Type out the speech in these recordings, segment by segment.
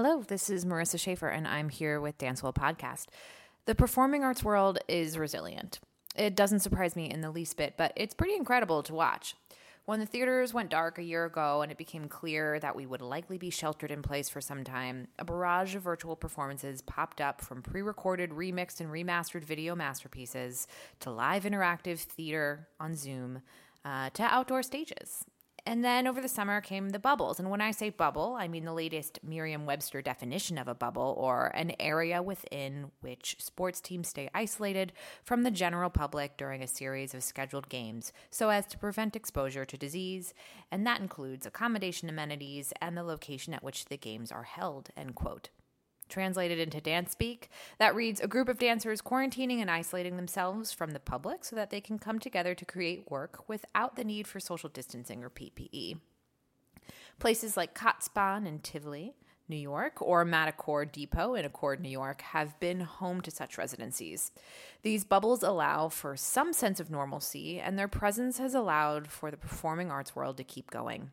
Hello, this is Marissa Schaefer, and I'm here with Dancewell Podcast. The performing arts world is resilient. It doesn't surprise me in the least bit, but it's pretty incredible to watch. When the theaters went dark a year ago and it became clear that we would likely be sheltered in place for some time, a barrage of virtual performances popped up from pre recorded, remixed, and remastered video masterpieces to live interactive theater on Zoom uh, to outdoor stages. And then over the summer came the bubbles. And when I say bubble, I mean the latest Merriam Webster definition of a bubble, or an area within which sports teams stay isolated from the general public during a series of scheduled games so as to prevent exposure to disease. And that includes accommodation amenities and the location at which the games are held, end quote. Translated into dance speak, that reads a group of dancers quarantining and isolating themselves from the public so that they can come together to create work without the need for social distancing or PPE. Places like Kaatsbaan in Tivoli, New York, or Matacor Depot in Accord, New York, have been home to such residencies. These bubbles allow for some sense of normalcy, and their presence has allowed for the performing arts world to keep going.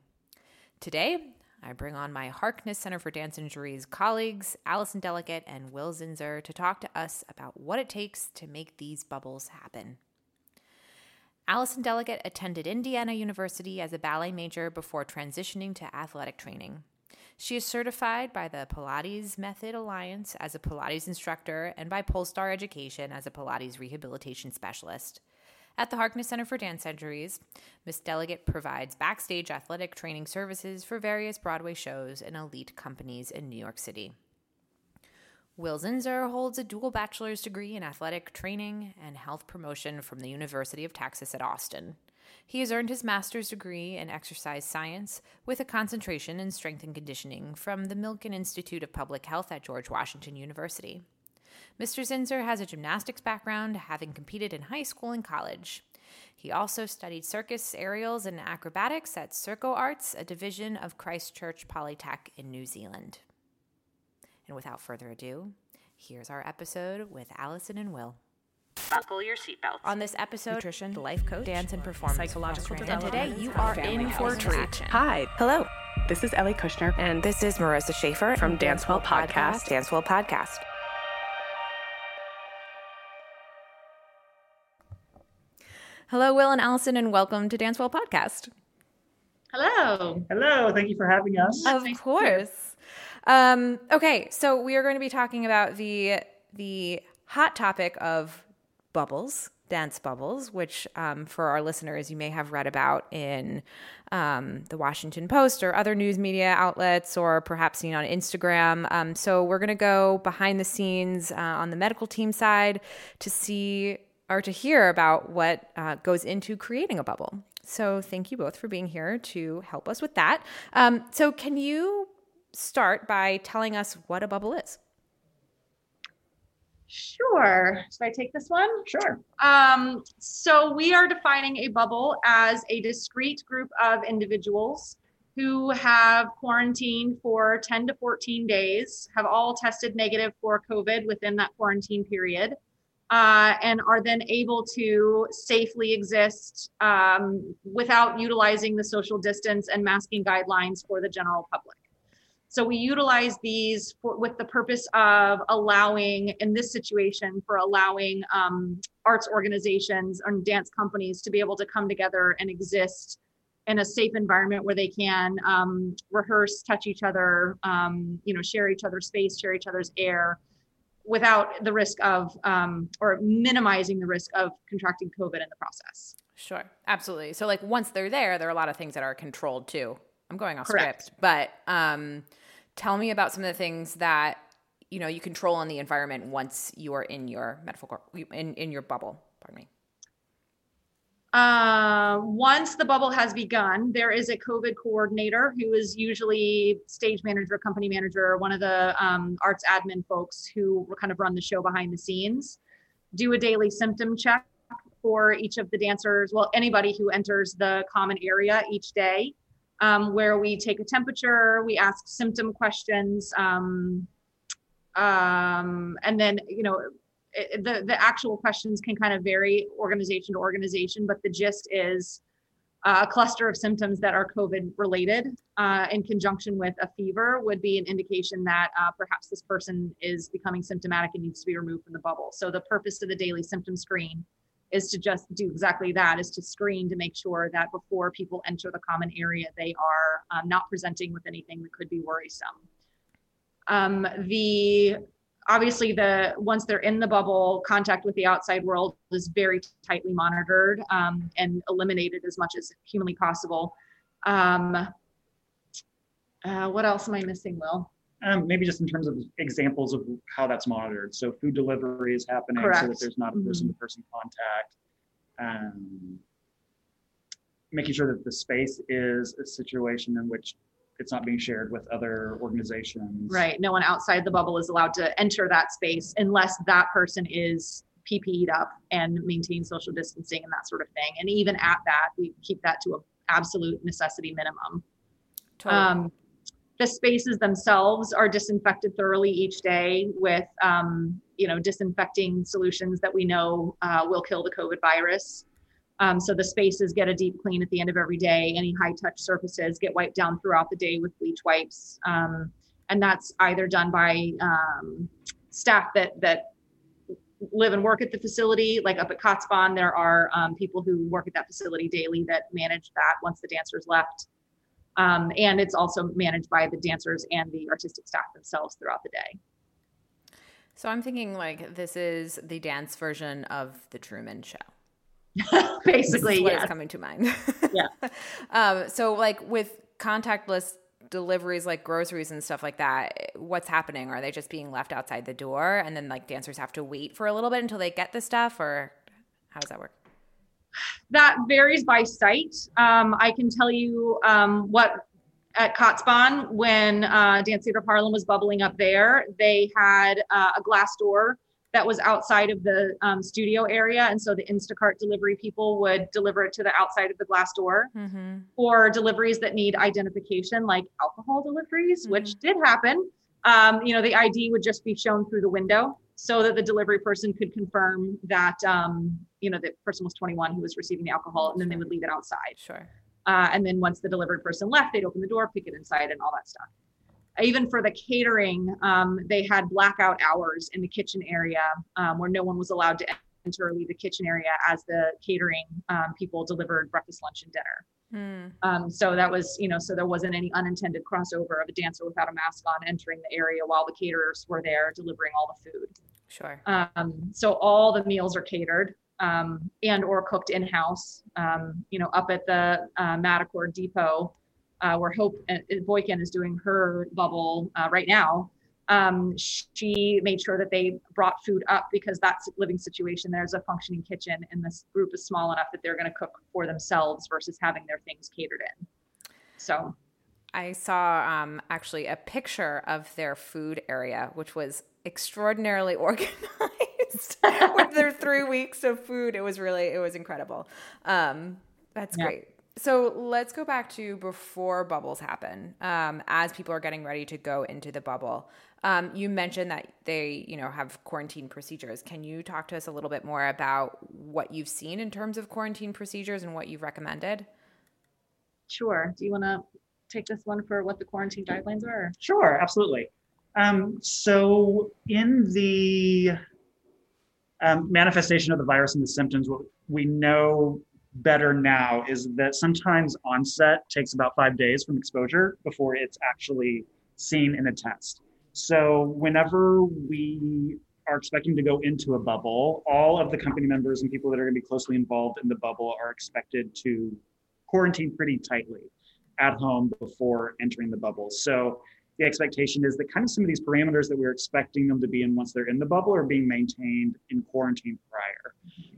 Today, I bring on my Harkness Center for Dance Injuries colleagues, Allison Delicate and Will Zinzer, to talk to us about what it takes to make these bubbles happen. Allison Delicate attended Indiana University as a ballet major before transitioning to athletic training. She is certified by the Pilates Method Alliance as a Pilates instructor and by Polestar Education as a Pilates rehabilitation specialist. At the Harkness Center for Dance Injuries, Miss Delegate provides backstage athletic training services for various Broadway shows and elite companies in New York City. Will Zinzer holds a dual bachelor's degree in athletic training and health promotion from the University of Texas at Austin. He has earned his master's degree in exercise science with a concentration in strength and conditioning from the Milken Institute of Public Health at George Washington University. Mr. Zinzer has a gymnastics background, having competed in high school and college. He also studied circus, aerials, and acrobatics at Circo Arts, a division of Christchurch Polytech in New Zealand. And without further ado, here's our episode with Allison and Will. Buckle your seatbelts. On this episode, nutrition, life coach, dance and performance, psychological and development, today you are in for a treat. action. Hi, Hello, this is Ellie Kushner, and this is Marissa Schaefer From Dancewell Podcast. Dancewell Podcast. Hello, Will and Allison, and welcome to Dancewell Podcast. Hello. Hello, thank you for having us. Of course. Um, okay, so we are going to be talking about the the hot topic of bubbles, dance bubbles, which um, for our listeners you may have read about in um, the Washington Post or other news media outlets, or perhaps seen on Instagram. Um, so we're going to go behind the scenes uh, on the medical team side to see or to hear about what uh, goes into creating a bubble. So thank you both for being here to help us with that. Um, so can you start by telling us what a bubble is? Sure. Should I take this one? Sure. Um, so we are defining a bubble as a discrete group of individuals who have quarantined for 10 to 14 days, have all tested negative for COVID within that quarantine period, uh, and are then able to safely exist um, without utilizing the social distance and masking guidelines for the general public. So we utilize these for, with the purpose of allowing, in this situation, for allowing um, arts organizations and dance companies to be able to come together and exist in a safe environment where they can um, rehearse, touch each other, um, you know, share each other's space, share each other's air, without the risk of um, or minimizing the risk of contracting COVID in the process. Sure, absolutely. So, like, once they're there, there are a lot of things that are controlled too. I'm going off Correct. script, but um, tell me about some of the things that you know you control in the environment once you are in your medical in in your bubble. Pardon me. Uh, once the bubble has begun, there is a COVID coordinator who is usually stage manager, company manager, one of the um, arts admin folks who kind of run the show behind the scenes. Do a daily symptom check for each of the dancers, well, anybody who enters the common area each day, um, where we take a temperature, we ask symptom questions, um, um, and then, you know, the the actual questions can kind of vary organization to organization, but the gist is uh, a cluster of symptoms that are COVID related uh, in conjunction with a fever would be an indication that uh, perhaps this person is becoming symptomatic and needs to be removed from the bubble. So the purpose of the daily symptom screen is to just do exactly that is to screen to make sure that before people enter the common area they are um, not presenting with anything that could be worrisome um, the obviously the once they're in the bubble contact with the outside world is very tightly monitored um, and eliminated as much as humanly possible um, uh, what else am i missing will um, maybe just in terms of examples of how that's monitored. So food delivery is happening Correct. so that there's not a person-to-person contact. Um, making sure that the space is a situation in which it's not being shared with other organizations. right no one outside the bubble is allowed to enter that space unless that person is pp'd up and maintain social distancing and that sort of thing and even at that we keep that to a absolute necessity minimum Totally. Um, the spaces themselves are disinfected thoroughly each day with, um, you know, disinfecting solutions that we know uh, will kill the COVID virus. Um, so the spaces get a deep clean at the end of every day. Any high touch surfaces get wiped down throughout the day with bleach wipes, um, and that's either done by um, staff that that live and work at the facility. Like up at Kaatsbaan, there are um, people who work at that facility daily that manage that once the dancers left. Um, and it's also managed by the dancers and the artistic staff themselves throughout the day. so I'm thinking like this is the dance version of the Truman Show. Basically, This is what yes. is coming to mind. Yeah. um, so like with contactless deliveries like groceries and stuff like that, what's happening? Are they just being left outside the door and then like dancers have to wait for a little bit until they get the stuff or how does that work? That varies by site. Um, I can tell you um, what at Kaatsbaan, when uh, Dance Theater Harlem was bubbling up there, they had uh, a glass door that was outside of the um, studio area. And so the Instacart delivery people would deliver it to the outside of the glass door. Mm-hmm. for deliveries that need identification, like alcohol deliveries, which did happen. Um, you know, the ID would just be shown through the window so that the delivery person could confirm that, um, you know, the person was 21 who was receiving the alcohol, and then they would leave it outside. Sure. Uh, and then once the delivery person left, they'd open the door, pick it inside, and all that stuff. Even for the catering, um, they had blackout hours in the kitchen area um, where no one was allowed to enter or leave the kitchen area as the catering um, people delivered breakfast, lunch, and dinner. Um, so that was, you know, so there wasn't any unintended crossover of a dancer without a mask on entering the area while the caterers were there delivering all the food. Sure. Um, so all the meals are catered um, and or cooked in house. Um, you know, up at the uh, Matacor Depot, uh, where Hope uh, Boykin is doing her bubble uh, right now. Um, she made sure that they brought food up because that's a living situation. There's a functioning kitchen, and this group is small enough that they're going to cook for themselves versus having their things catered in. So I saw um, actually a picture of their food area, which was extraordinarily organized with their three weeks of food. It was really, it was incredible. Um, that's Yeah. great. So let's go back to before bubbles happen, um, as people are getting ready to go into the bubble. Um, you mentioned that they, you know, have quarantine procedures. Can you talk to us a little bit more about what you've seen in terms of quarantine procedures and what you've recommended? sure. Do you want to take this one for what the quarantine guidelines are? Sure, absolutely. Um, so, in the um, manifestation of the virus and the symptoms, what we know better now is that sometimes onset takes about five days from exposure before it's actually seen in a test. So, whenever we are expecting to go into a bubble, all of the company members and people that are going to be closely involved in the bubble are expected to quarantine pretty tightly at home before entering the bubble. So the expectation is that kind of some of these parameters that we're expecting them to be in once they're in the bubble are being maintained in quarantine prior.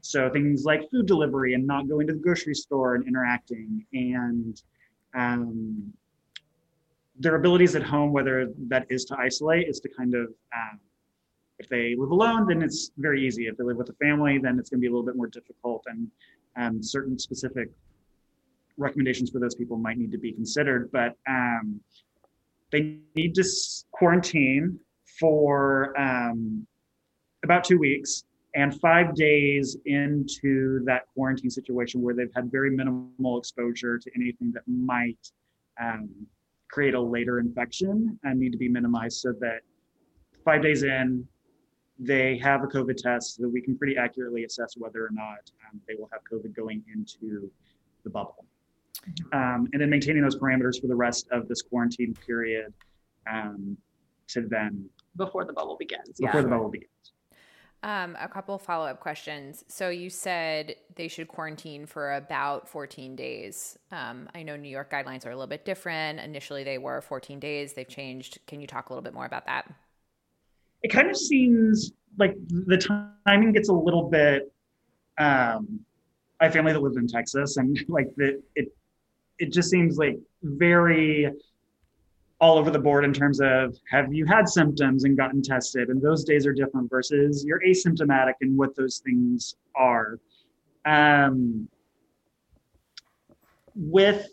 So things like food delivery and not going to the grocery store and interacting and um, their abilities at home, whether that is to isolate, is to kind of um, if they live alone, then it's very easy. If they live with a family, then it's going to be a little bit more difficult, and um, certain specific recommendations for those people might need to be considered. But um, they need to quarantine for um, about two weeks, and five days into that quarantine situation where they've had very minimal exposure to anything that might um, create a later infection and need to be minimized so that five days in, they have a COVID test so that we can pretty accurately assess whether or not um, they will have COVID going into the bubble. Um, and then maintaining those parameters for the rest of this quarantine period um, to then before the bubble begins. before yeah. the bubble begins. Um, a couple follow up questions. So you said they should quarantine for about 14 days. Um, I know New York guidelines are a little bit different. Initially, they were 14 days. They've changed. Can you talk a little bit more about that? It kind of seems like the timing gets a little bit. Um, I have family that lives in Texas, and like the it, it just seems like very all over the board in terms of have you had symptoms and gotten tested? And those days are different versus you're asymptomatic and what those things are. Um, with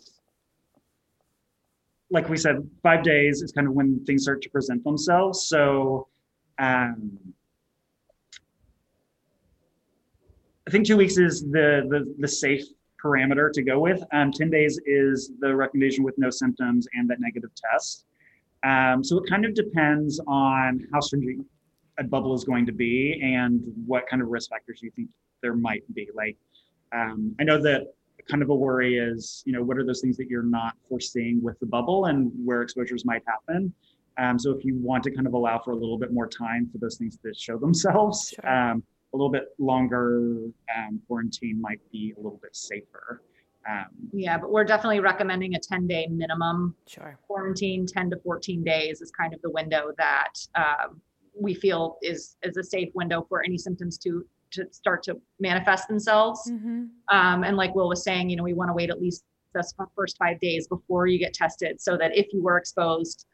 like we said five days is kind of when things start to present themselves. So um, i think two weeks is the the, the safe parameter to go with. Um, 10 days is the recommendation with no symptoms and that negative test. Um, so it kind of depends on how stringent a bubble is going to be and what kind of risk factors you think there might be. Like, um, I know that kind of a worry is, you know, what are those things that you're not foreseeing with the bubble and where exposures might happen. Um, so if you want to kind of allow for a little bit more time for those things to show themselves, Sure. um, a little bit longer um, quarantine might be a little bit safer. Um, Yeah, but we're definitely recommending a 10 day minimum Sure. quarantine. 10 to 14 days is kind of the window that um, we feel is is a safe window for any symptoms to to start to manifest themselves. Mm-hmm. Um, and like Will was saying, you know, we want to wait at least the first five days before you get tested, so that if you were exposed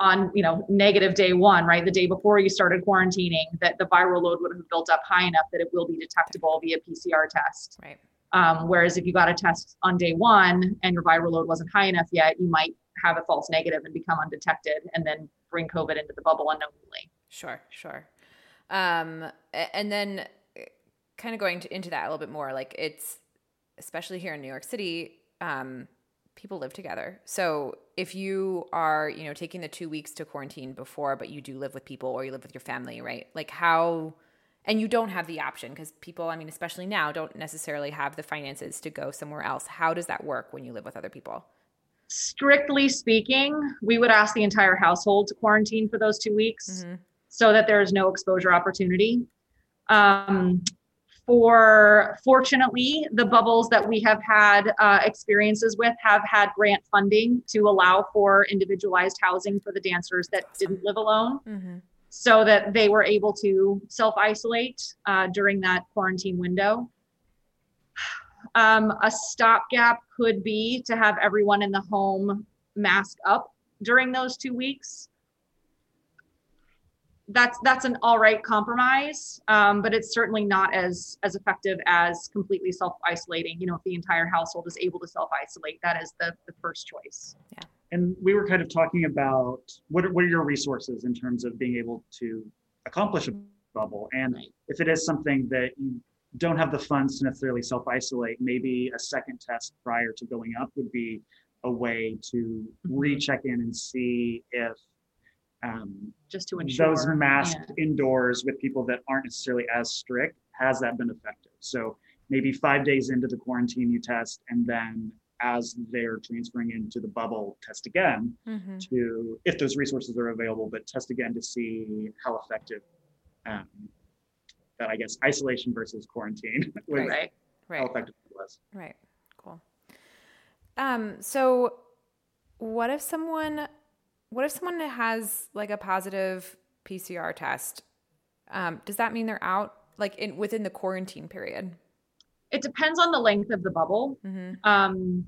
on, you know, negative day one, right, the day before you started quarantining, that the viral load would have built up high enough that it will be detectable via PCR test. Right. Um, whereas if you got a test on day one and your viral load wasn't high enough yet, you might have a false negative and become undetected, and then bring COVID into the bubble unknowingly. Sure, sure. Um, and then kind of going to, into that a little bit more, like it's especially here in New York City, um, people live together. So if you are, you know, taking the two weeks to quarantine before, but you do live with people or you live with your family, right? Like how, and you don't have the option because people, I mean, especially now, don't necessarily have the finances to go somewhere else. How does that work when you live with other people? Strictly speaking, we would ask the entire household to quarantine for those two weeks. Mhm. so that there is no exposure opportunity. Um, for fortunately, the bubbles that we have had uh, experiences with have had grant funding to allow for individualized housing for the dancers that didn't live alone, Mm-hmm. so that they were able to self isolate uh, during that quarantine window. Um, a stopgap could be to have everyone in the home mask up during those two weeks that's that's an all right compromise um, but it's certainly not as as effective as completely self-isolating you know if the entire household is able to self-isolate that is the the first choice Yeah. and we were kind of talking about what are, what are your resources in terms of being able to accomplish a bubble and Right. if it is something that you don't have the funds to necessarily self-isolate maybe a second test prior to going up would be a way to recheck in and see if um, just to ensure those masked yeah. indoors with people that aren't necessarily as strict has that been effective so maybe five days into the quarantine you test and then as they're transferring into the bubble test again Mm-hmm. to if those resources are available but test again to see how effective um, that i guess isolation versus quarantine was, right Right. how effective it was Right. Cool. Um, so what if someone what if someone has like a positive PCR test? Um, does that mean they're out like in within the quarantine period? it depends on the length of the bubble Mm-hmm. um,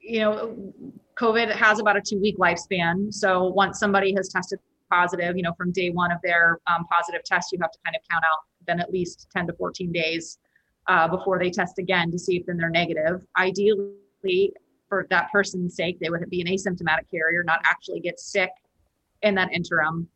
you know covid has about a two week lifespan so once somebody has tested positive you know from day one of their um, positive test you have to kind of count out then at least 10 to 14 days uh, before they test again to see if then they're negative ideally for that person's sake they would be an asymptomatic carrier not actually get sick in that interim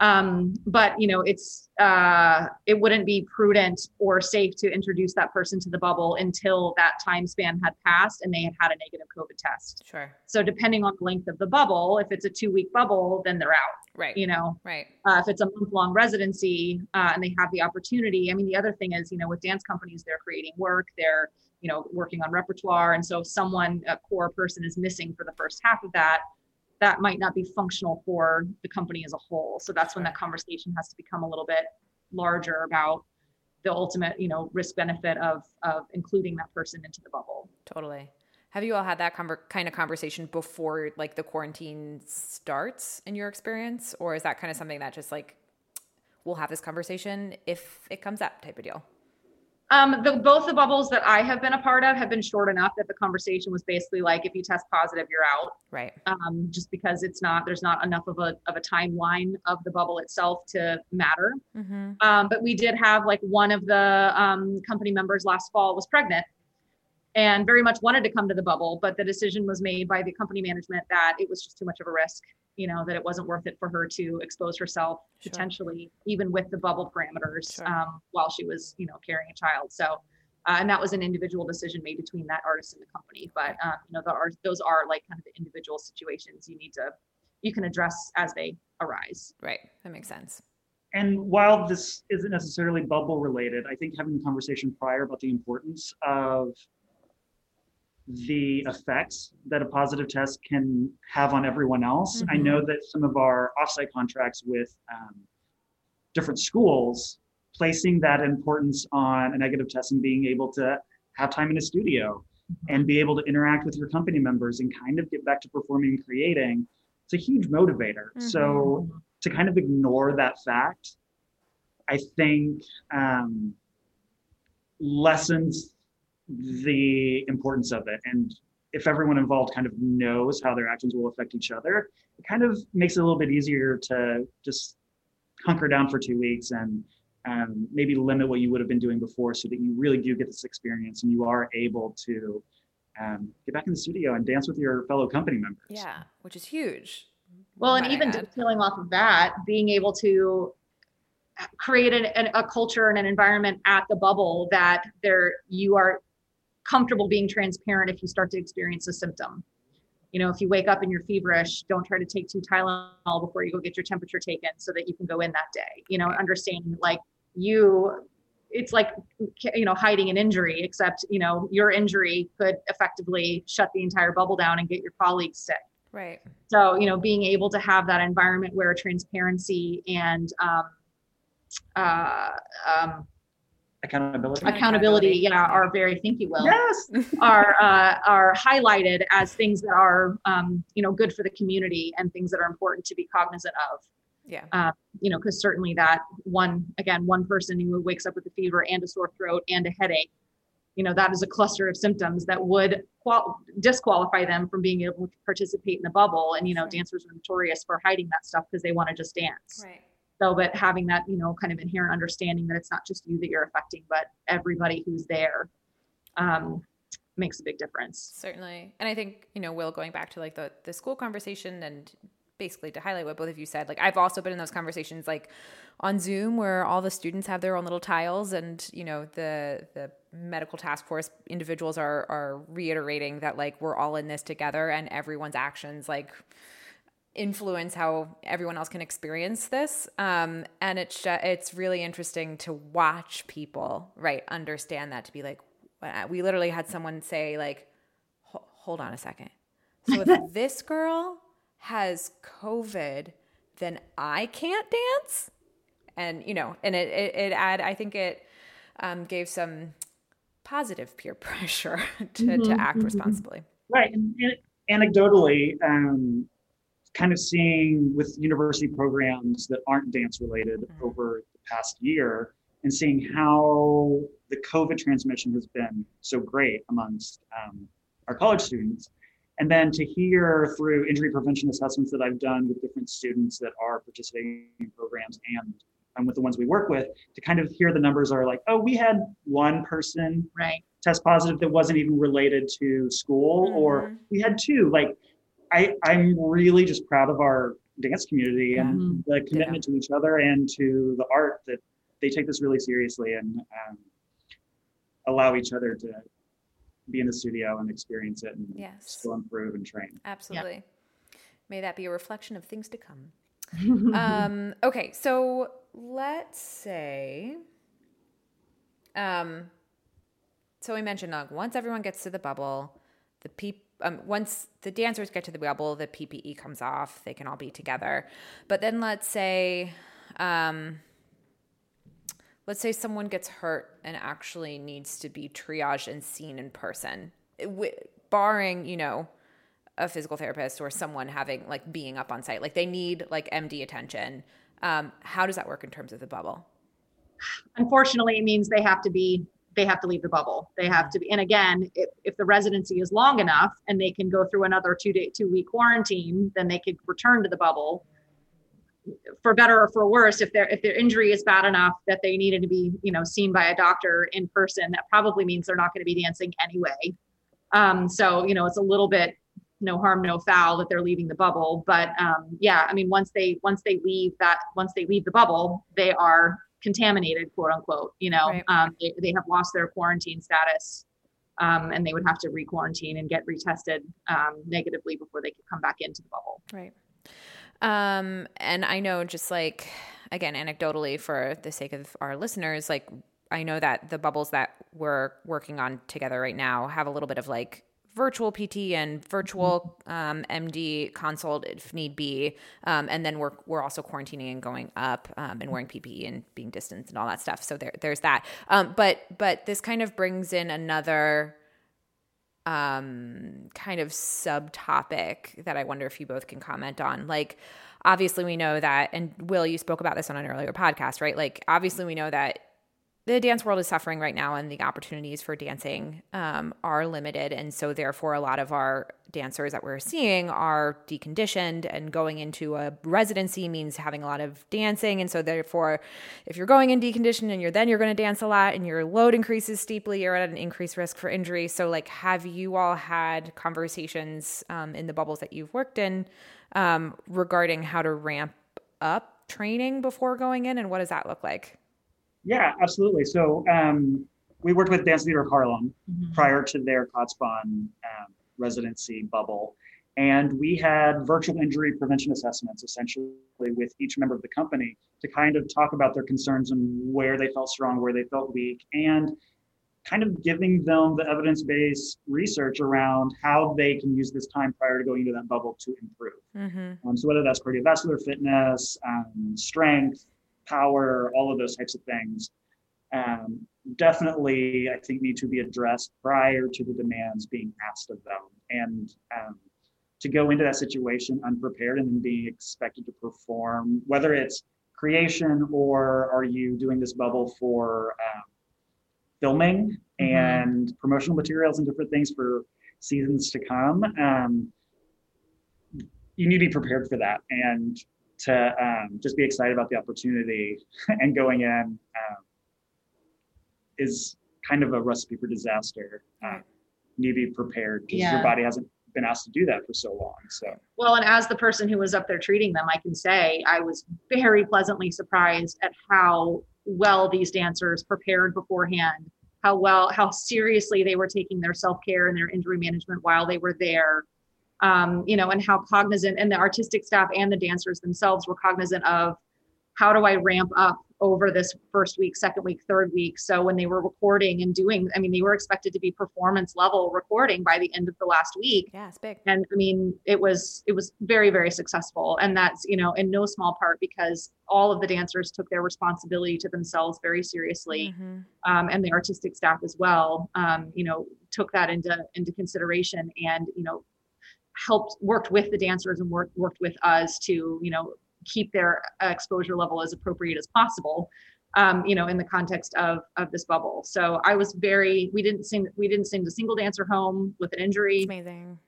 Um, but you know, it's uh, it wouldn't be prudent or safe to introduce that person to the bubble until that time span had passed and they had had a negative COVID test. Sure. So depending on the length of the bubble, if it's a two week bubble, then they're out. Right. You know, Right. uh, if it's a month long residency uh, and they have the opportunity. I mean, the other thing is, you know, with dance companies, they're creating work, they're, you know, working on repertoire. And so if someone, a core person is missing for the first half of that, that might not be functional for the company as a whole. So that's when that conversation has to become a little bit larger about the ultimate, you know, risk benefit of, of including that person into the bubble. Totally. Have you all had that conver- kind of conversation before like the quarantine starts in your experience? Or is that kind of something that just like we'll have this conversation if it comes up type of deal? Um, the, both the bubbles that I have been a part of have been short enough that the conversation was basically like, if you test positive, you're out. Right. um, just because it's not there's not enough of a of a timeline of the bubble itself to matter. Mm-hmm. Um, but we did have like one of the um, company members last fall was pregnant and very much wanted to come to the bubble, but the decision was made by the company management that it was just too much of a risk. You know that it wasn't worth it for her to expose herself Sure. potentially, even with the bubble parameters, Sure. um, while she was you know carrying a child. So. Uh, and that was an individual decision made between that artist and the company. But um, you know, the art, those are like kind of the individual situations you need to, you can address as they arise. Right. That makes sense. And while this isn't necessarily bubble related, I think having the conversation prior about the importance of the effects that a positive test can have on everyone else. I know that some of our offsite contracts with um, different schools, placing that importance on a negative test and being able to have time in a studio and be able to interact with your company members and kind of get back to performing and creating, it's a huge motivator. So to kind of ignore that fact, I think um, lessens the importance of it. And if everyone involved kind of knows how their actions will affect each other, it kind of makes it a little bit easier to just hunker down for two weeks and um, maybe limit what you would have been doing before so that you really do get this experience and you are able to um, get back in the studio and dance with your fellow company members. Yeah. Which is huge. Well, and even add. dovetailing off of that, being able to create an, an, a culture and an environment at the bubble that there you are comfortable being transparent if you start to experience a symptom. You know, if you wake up and you're feverish, don't try to take two Tylenol before you go get your temperature taken so that you can go in that day. You know, understanding like you, it's like, you know, hiding an injury, except, you know, your injury could effectively shut the entire bubble down and get your colleagues sick. Right. So, you know, being able to have that environment where transparency and um, uh, um, Accountability. Accountability, Accountability. yeah, are very, thank you, Will, Yes. are uh, are highlighted as things that are, um, you know, good for the community and things that are important to be cognizant of. Yeah. You know, because certainly that one, again, one person who wakes up with a fever and a sore throat and a headache, you know, that is a cluster of symptoms that would qual- disqualify them from being able to participate in the bubble. And you know, dancers are notorious for hiding that stuff because they want to just dance. Right. So, but having that, you know, kind of inherent understanding that it's not just you that you're affecting, but everybody who's there um, makes a big difference. Certainly. And I think, you know, Will, going back to like the, the school conversation and basically to highlight what both of you said, like I've also been in those conversations like on Zoom where all the students have their own little tiles and, you know, the the medical task force individuals are are reiterating that like we're all in this together and everyone's actions like influence how everyone else can experience this. Um, and it's ju- it's really interesting to watch people right understand that to be like we literally had someone say like hold on a second. So if this girl has covid then i can't dance? And you know and it it, it add i think it um, gave some positive peer pressure to, to act responsibly. Right. And, and anecdotally, um, kind of seeing with university programs that aren't dance related Mhm. over the past year and seeing how the COVID transmission has been so great amongst um, our college students. And then to hear through injury prevention assessments that I've done with different students that are participating in programs and um, with the ones we work with, to kind of hear the numbers are like, oh, we had one person Right. test positive that wasn't even related to school or Mhm. we had two like i i'm really just proud of our dance community and Mhm. the commitment to each other and to the art that they take this really seriously and um, allow each other to be in the studio and experience it and Yes. still improve and train. Absolutely. May that be a reflection of things to come. um, okay, so let's say, um, so we mentioned like once everyone gets to the bubble, the peop um, once the dancers get to the bubble, the PPE comes off. They can all be together. But then let's say, um, let's say someone gets hurt and actually needs to be triaged and seen in person, wi- barring you know a physical therapist or someone having like being up on site like they need like md attention um, how does that work in terms of the bubble unfortunately it means they have to be they have to leave the bubble. They have to be and again if, if the residency is long enough and they can go through another two day two week quarantine then they could return to the bubble. For better or for worse if their if their injury is bad enough that they needed to be you know seen by a doctor in person that probably means they're not going to be dancing anyway. Um, so you know it's a little bit no harm no foul that they're leaving the bubble but um, yeah i mean once they once they leave that once they leave the bubble they are contaminated quote unquote you know Right. um, they, they have lost their quarantine status um, and they would have to re-quarantine and get retested um, negatively before they could come back into the bubble right um and i know just like again anecdotally for the sake of our listeners like i know that the bubbles that we're working on together right now have a little bit of like virtual pt and virtual um, md consult if need be um, and then we're, we're also quarantining and going up um, and wearing ppe and being distanced and all that stuff so there, there's that um, but but this kind of brings in another um kind of subtopic that I wonder if you both can comment on. Like obviously we know that and Will you spoke about this on an earlier podcast, right? Like obviously we know that the dance world is suffering right now and the opportunities for dancing um, are limited. And so therefore a lot of our dancers that we're seeing are deconditioned and going into a residency means having a lot of dancing. And so therefore if you're going in deconditioned and you're then you're going to dance a lot and your load increases steeply you're at an increased risk for injury. So like have you all had conversations um, in the bubbles that you've worked in um, regarding how to ramp up training before going in and what does that look like Yeah, absolutely. So um, we worked with Dance Theater of Harlem prior to their Kaatsbaan um, residency bubble. And we had virtual injury prevention assessments essentially with each member of the company to kind of talk about their concerns and where they felt strong, where they felt weak, and kind of giving them the evidence based research around how they can use this time prior to going into that bubble to improve. mm-hmm. Um, so whether that's cardiovascular fitness, um, strength, power, all of those types of things, um, definitely I think need to be addressed prior to the demands being asked of them. And um, to go into that situation unprepared and then being expected to perform, whether it's creation or are you doing this bubble for um, filming Mhm. and promotional materials and different things for seasons to come. Um, you need to be prepared for that and to um, just be excited about the opportunity and going in um, is kind of a recipe for disaster. Uh, you need to be prepared because Yeah. your body hasn't been asked to do that for so long. So Well, and as the person who was up there treating them, I can say I was very pleasantly surprised at how well these dancers prepared beforehand, how well, how seriously they were taking their self care and their injury management while they were there. Um, you know, and how cognizant, and the artistic staff and the dancers themselves were cognizant of how do I ramp up over this first week, second week, third week. So when they were recording and doing, I mean, they were expected to be performance level recording by the end of the last week yeah it's big and i mean it was it was very very successful and that's you know in no small part because all of the dancers took their responsibility to themselves very seriously Mhm. um, and the artistic staff as well um, you know took that into into consideration and you know helped worked with the dancers and worked worked with us to you know keep their exposure level as appropriate as possible um, you know in the context of of this bubble. So i was very we didn't sing we didn't send a single dancer home with an injury. It's amazing.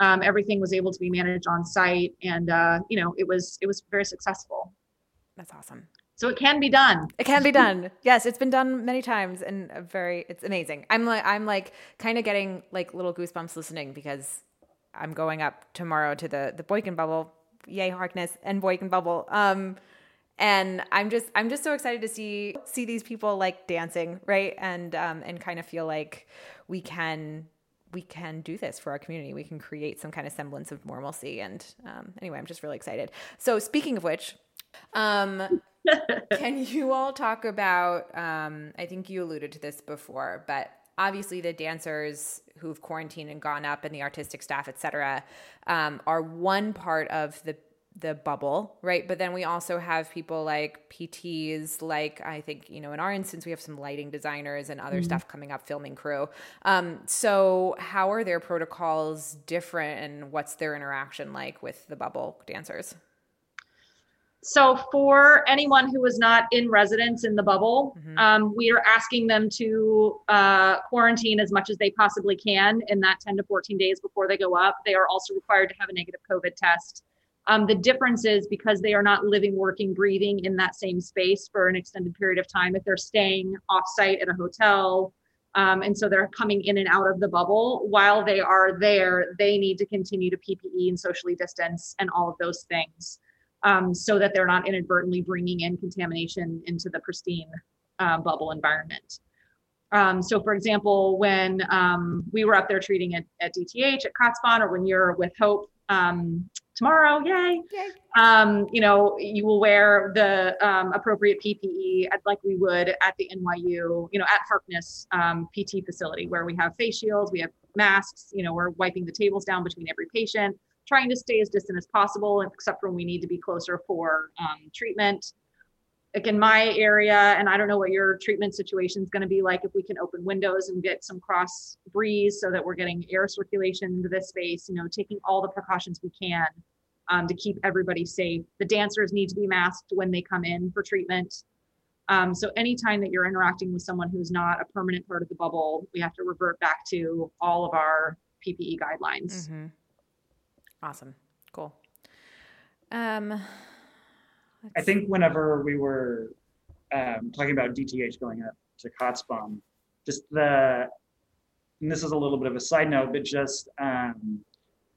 Um, everything was able to be managed on site and uh, you know it was it was very successful. That's awesome. So it can be done. It can be done. yes, it's been done many times and a very it's amazing. I'm like I'm like kind of getting like little goosebumps listening because I'm going up tomorrow to the the Boykin bubble yay Harkness and Boykin Bubble. Um, and I'm just I'm just so excited to see see these people like dancing, right? And um, and kind of feel like we can we can do this for our community. We can create some kind of semblance of normalcy. And um, anyway, I'm just really excited. So speaking of which, um, can you all talk about? Um, I think you alluded to this before, but obviously the dancers who've quarantined and gone up, and the artistic staff, et cetera, um, are one part of the the bubble, right? But then we also have people like PTs, like I think, you know, in our instance, we have some lighting designers and other mm-hmm. stuff coming up, filming crew. Um, so, how are their protocols different and what's their interaction like with the bubble dancers? So for anyone who is not in residence in the bubble, mm-hmm. um, we are asking them to uh, quarantine as much as they possibly can in that 10 to 14 days before they go up. They are also required to have a negative COVID test. Um, the difference is because they are not living, working, breathing in that same space for an extended period of time. If they're staying offsite at a hotel, um, and so they're coming in and out of the bubble while they are there, they need to continue to PPE and socially distance and all of those things um, so that they're not inadvertently bringing in contamination into the pristine uh, bubble environment. Um, so, for example, when um, we were up there treating it at DTH at Kaatsbaan, or when you're with Hope um, tomorrow, yay! yay. Um, you know, you will wear the um, appropriate PPE like we would at the NYU, you know, at Harkness um, PT facility where we have face shields, we have masks. You know, we're wiping the tables down between every patient trying to stay as distant as possible, except when we need to be closer for um, treatment. Like in my area, and I don't know what your treatment situation is going to be like if we can open windows and get some cross breeze so that we're getting air circulation into this space, you know, taking all the precautions we can um, to keep everybody safe. The dancers need to be masked when they come in for treatment. Um, so anytime that you're interacting with someone who's not a permanent part of the bubble, we have to revert back to all of our PPE guidelines. Mm-hmm. Awesome. Cool. Um, I think whenever we were um, talking about DTH going up to Kaatsbaan, just the, and this is a little bit of a side note, but just um,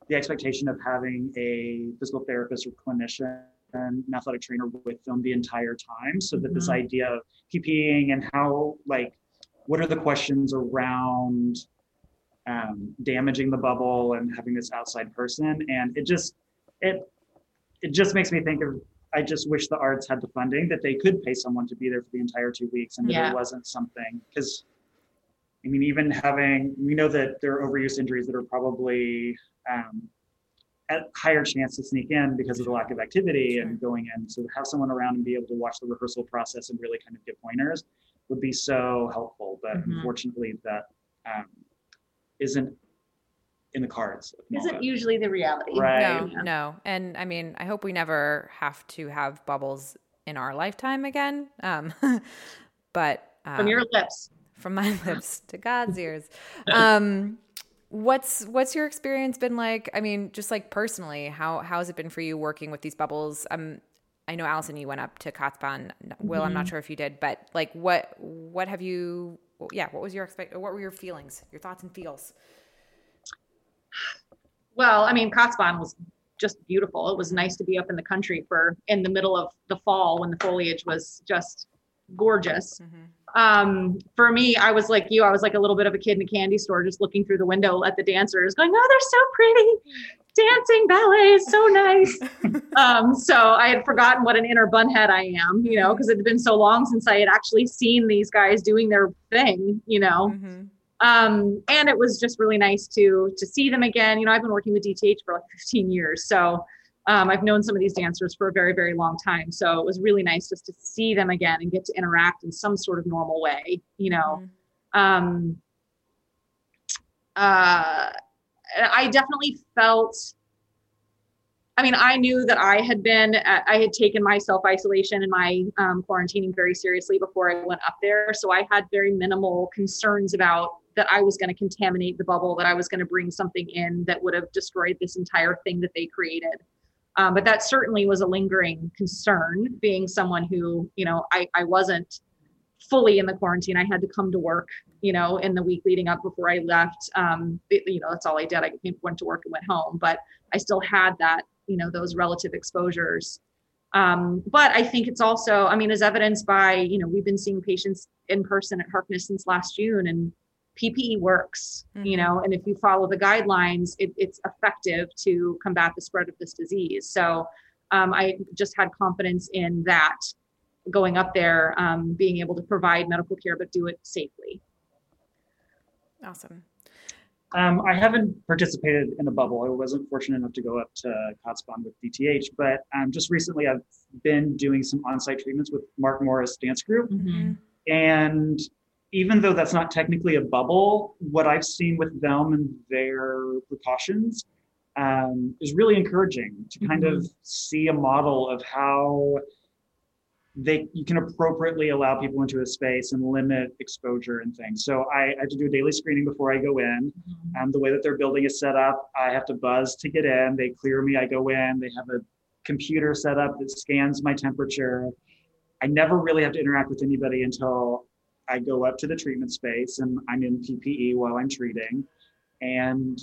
the expectation of having a physical therapist or clinician and an athletic trainer with them the entire time so that mm-hmm. this idea of PPing and how like what are the questions around um, damaging the bubble and having this outside person and it just it it just makes me think of i just wish the arts had the funding that they could pay someone to be there for the entire two weeks and yeah. it wasn't something because i mean even having we know that there are overuse injuries that are probably um, at higher chance to sneak in because of the lack of activity sure. and going in so to have someone around and be able to watch the rehearsal process and really kind of give pointers would be so helpful but mm-hmm. unfortunately that um, isn't in the cards. Isn't usually the reality. Right. No, no. And I mean, I hope we never have to have bubbles in our lifetime again. Um, but um, from your lips, from my lips to God's ears. Um, what's what's your experience been like? I mean, just like personally, how how has it been for you working with these bubbles? Um, I know Allison, you went up to Kaatsbaan. Will, mm-hmm. I'm not mm-hmm. sure if you did, but like, what what have you yeah, what was your expect? What were your feelings, your thoughts and feels? Well, I mean, Kaatsbaan was just beautiful. It was nice to be up in the country for in the middle of the fall when the foliage was just gorgeous. Mm-hmm. Um, for me, I was like you. I was like a little bit of a kid in a candy store, just looking through the window at the dancers, going, "Oh, they're so pretty." Dancing ballet is so nice. um, so I had forgotten what an inner bunhead I am, you know, because it had been so long since I had actually seen these guys doing their thing, you know. Mm-hmm. Um, and it was just really nice to to see them again. You know, I've been working with DTH for like 15 years, so um, I've known some of these dancers for a very, very long time. So it was really nice just to see them again and get to interact in some sort of normal way, you know. Mm-hmm. Um, uh, I definitely felt I mean, I knew that I had been, I had taken my self isolation and my um, quarantining very seriously before I went up there. So I had very minimal concerns about that I was going to contaminate the bubble, that I was going to bring something in that would have destroyed this entire thing that they created. Um, but that certainly was a lingering concern, being someone who, you know, I, I wasn't fully in the quarantine. I had to come to work, you know, in the week leading up before I left. Um, it, you know, that's all I did. I went to work and went home, but I still had that you know those relative exposures um, but i think it's also i mean as evidenced by you know we've been seeing patients in person at harkness since last june and ppe works mm-hmm. you know and if you follow the guidelines it, it's effective to combat the spread of this disease so um, i just had confidence in that going up there um, being able to provide medical care but do it safely awesome um, I haven't participated in a bubble. I wasn't fortunate enough to go up to Kaatsbaan with DTH, but um, just recently I've been doing some on-site treatments with Mark Morris Dance Group. Mm-hmm. And even though that's not technically a bubble, what I've seen with them and their precautions um, is really encouraging to kind mm-hmm. of see a model of how they you can appropriately allow people into a space and limit exposure and things. So I, I have to do a daily screening before I go in. Mm-hmm. Um, the way that their building is set up, I have to buzz to get in. They clear me. I go in. They have a computer set up that scans my temperature. I never really have to interact with anybody until I go up to the treatment space and I'm in PPE while I'm treating. And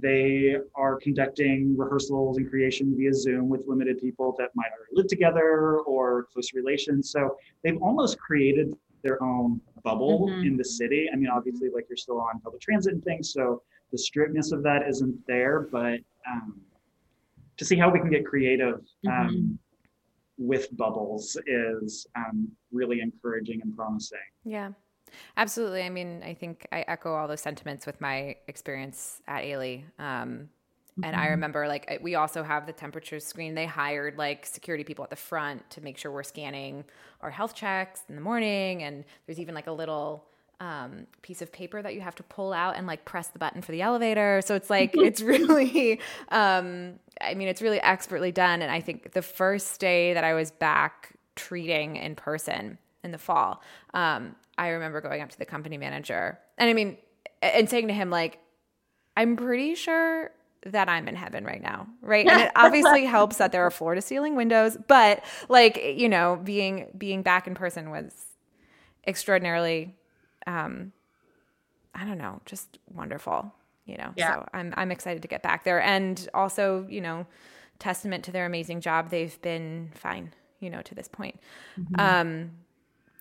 they are conducting rehearsals and creation via Zoom with limited people that might already live together or close relations. So they've almost created their own bubble mm-hmm. in the city. I mean, obviously, like you're still on public transit and things, so the strictness of that isn't there. But um, to see how we can get creative um, mm-hmm. with bubbles is um, really encouraging and promising. Yeah. Absolutely. I mean, I think I echo all those sentiments with my experience at Ailey. Um, mm-hmm. And I mm-hmm. remember, like, we also have the temperature screen. They hired like security people at the front to make sure we're scanning our health checks in the morning. And there's even like a little um, piece of paper that you have to pull out and like press the button for the elevator. So it's like, it's really, um, I mean, it's really expertly done. And I think the first day that I was back treating in person in the fall, um, I remember going up to the company manager and I mean, and saying to him, like, I'm pretty sure that I'm in heaven right now, right? And it obviously helps that there are floor to ceiling windows, but like, you know, being being back in person was extraordinarily um I don't know, just wonderful, you know. Yeah. So I'm I'm excited to get back there and also, you know, testament to their amazing job. They've been fine, you know, to this point. Mm-hmm. Um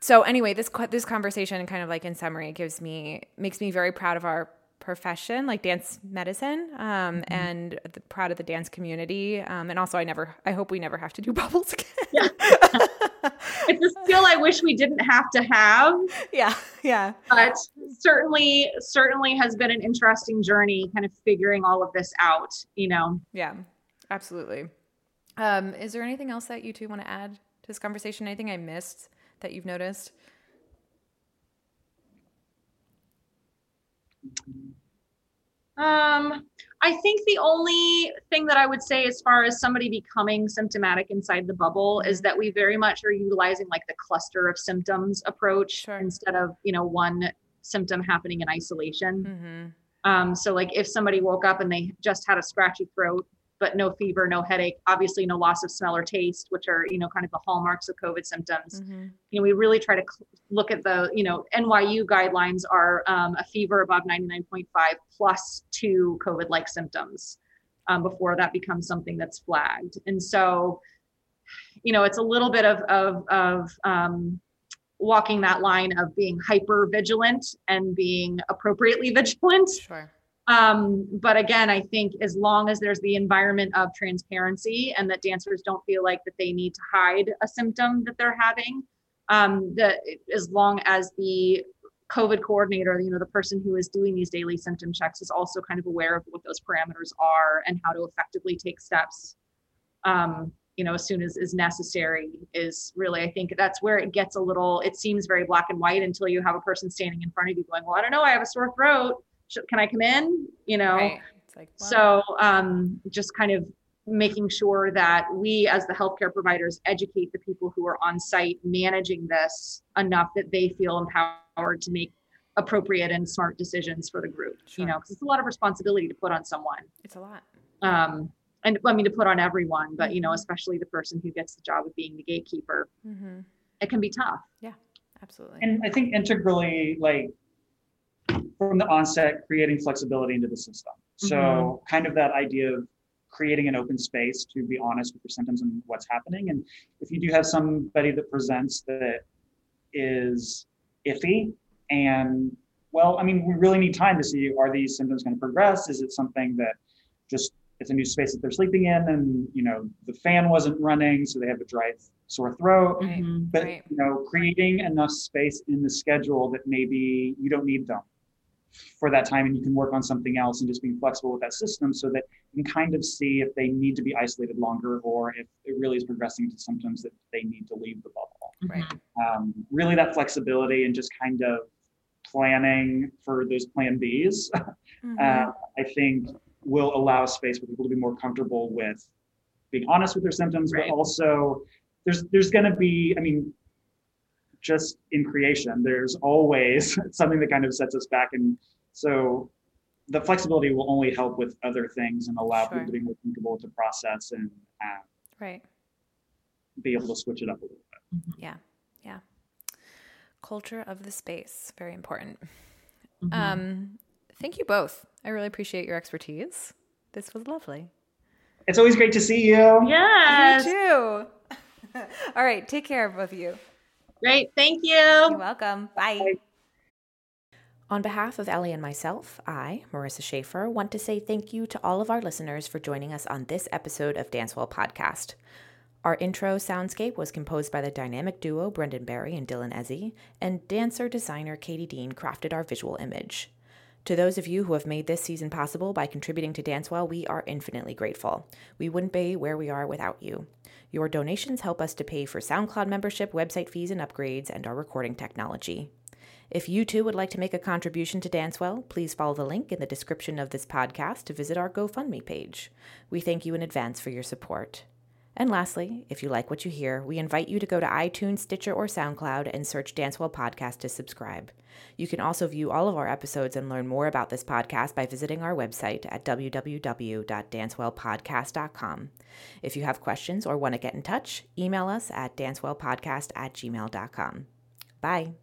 so anyway, this this conversation kind of like in summary gives me makes me very proud of our profession, like dance medicine, um, mm-hmm. and the, proud of the dance community. Um, and also, I never, I hope we never have to do bubbles again. Yeah. it's a skill I wish we didn't have to have. Yeah, yeah. But certainly, certainly has been an interesting journey, kind of figuring all of this out. You know. Yeah, absolutely. Um, is there anything else that you two want to add to this conversation? Anything I missed? That you've noticed? Um, I think the only thing that I would say, as far as somebody becoming symptomatic inside the bubble, is mm-hmm. that we very much are utilizing like the cluster of symptoms approach sure. instead of you know one symptom happening in isolation. Mm-hmm. Um, so like if somebody woke up and they just had a scratchy throat, but no fever, no headache, obviously no loss of smell or taste, which are, you know, kind of the hallmarks of COVID symptoms. Mm-hmm. You know, we really try to look at the, you know, NYU guidelines are um, a fever above 99.5 plus two COVID like symptoms um, before that becomes something that's flagged. And so, you know, it's a little bit of, of, of um, walking that line of being hyper vigilant and being appropriately vigilant. Sure um, but again, I think as long as there's the environment of transparency and that dancers don't feel like that they need to hide a symptom that they're having, um, that as long as the COVID coordinator, you know, the person who is doing these daily symptom checks is also kind of aware of what those parameters are and how to effectively take steps, um, you know, as soon as is necessary is really, I think that's where it gets a little, it seems very black and white until you have a person standing in front of you going, well, I don't know, I have a sore throat can I come in? You know, right. like, so um, just kind of making sure that we as the healthcare providers educate the people who are on site managing this enough that they feel empowered to make appropriate and smart decisions for the group sure. you know because it's a lot of responsibility to put on someone it's a lot um and i mean to put on everyone but you know mm-hmm. especially the person who gets the job of being the gatekeeper mm-hmm. it can be tough yeah absolutely and i think integrally like from the onset creating flexibility into the system. So mm-hmm. kind of that idea of creating an open space to be honest with your symptoms and what's happening. And if you do have somebody that presents that is iffy and well, I mean, we really need time to see are these symptoms going to progress? Is it something that just it's a new space that they're sleeping in and you know the fan wasn't running so they have a dry sore throat Right. But Right. you know creating enough space in the schedule that maybe you don't need them for that time and you can work on something else and just being flexible with that system so that you can kind of see if they need to be isolated longer or if it really is progressing to symptoms that they need to leave the bubble Right. um, really that flexibility and just kind of planning for those plan b's Mhm. uh, I think will allow space for people to be more comfortable with being honest with their symptoms, Right. but also there's there's going to be, I mean, just in creation, there's always something that kind of sets us back, and so the flexibility will only help with other things and allow Sure. people to be more comfortable with the process and uh, right. be able to switch it up a little bit. Yeah. Yeah. Culture of the space. Very important. Mhm. Um, thank you both. I really appreciate your expertise. This was lovely. It's always great to see you. Yeah, You too. All right. Take care, both of you. Great. Thank you. You're welcome. Bye. On behalf of Ellie and myself, I, Marissa Schaefer, want to say thank you to all of our listeners for joining us on this episode of Dancewell Podcast. Our intro soundscape was composed by the dynamic duo Brendan Barry and Dylan Ezzy, and dancer designer Katie Dean crafted our visual image. To those of you who have made this season possible by contributing to Dancewell, we are infinitely grateful. We wouldn't be where we are without you. Your donations help us to pay for SoundCloud membership, website fees and upgrades, and our recording technology. If you too would like to make a contribution to Dancewell, please follow the link in the description of this podcast to visit our GoFundMe page. We thank you in advance for your support. And lastly, if you like what you hear, we invite you to go to iTunes, Stitcher, or SoundCloud and search Dancewell Podcast to subscribe. You can also view all of our episodes and learn more about this podcast by visiting our website at www.dancewellpodcast.com. If you have questions or want to get in touch, email us at dancewellpodcast at gmail.com. Bye.